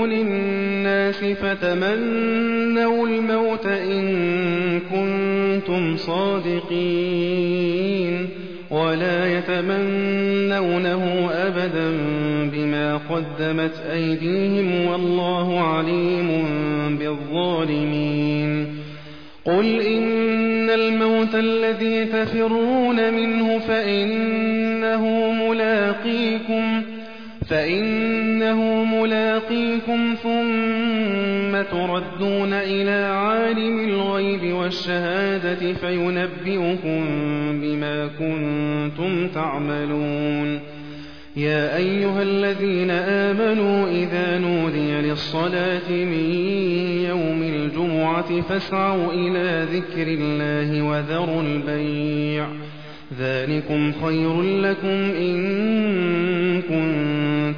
دون الناس فتمنوا الموت إن كنتم صادقين ولا يتمنونه أبدا بما قدمت أيديهم والله عليم بالظالمين قل إن الموت الذي تفرون منه فإنه ملاقيكم فإنه ملاقيكم ثم تردون إلى عالم الغيب والشهادة فينبئكم بما كنتم تعملون. يا أيها الذين آمنوا إذا نودي للصلاة من يوم الجمعة فاسعوا إلى ذكر الله وذروا البيع. ذلكم خير لكم إن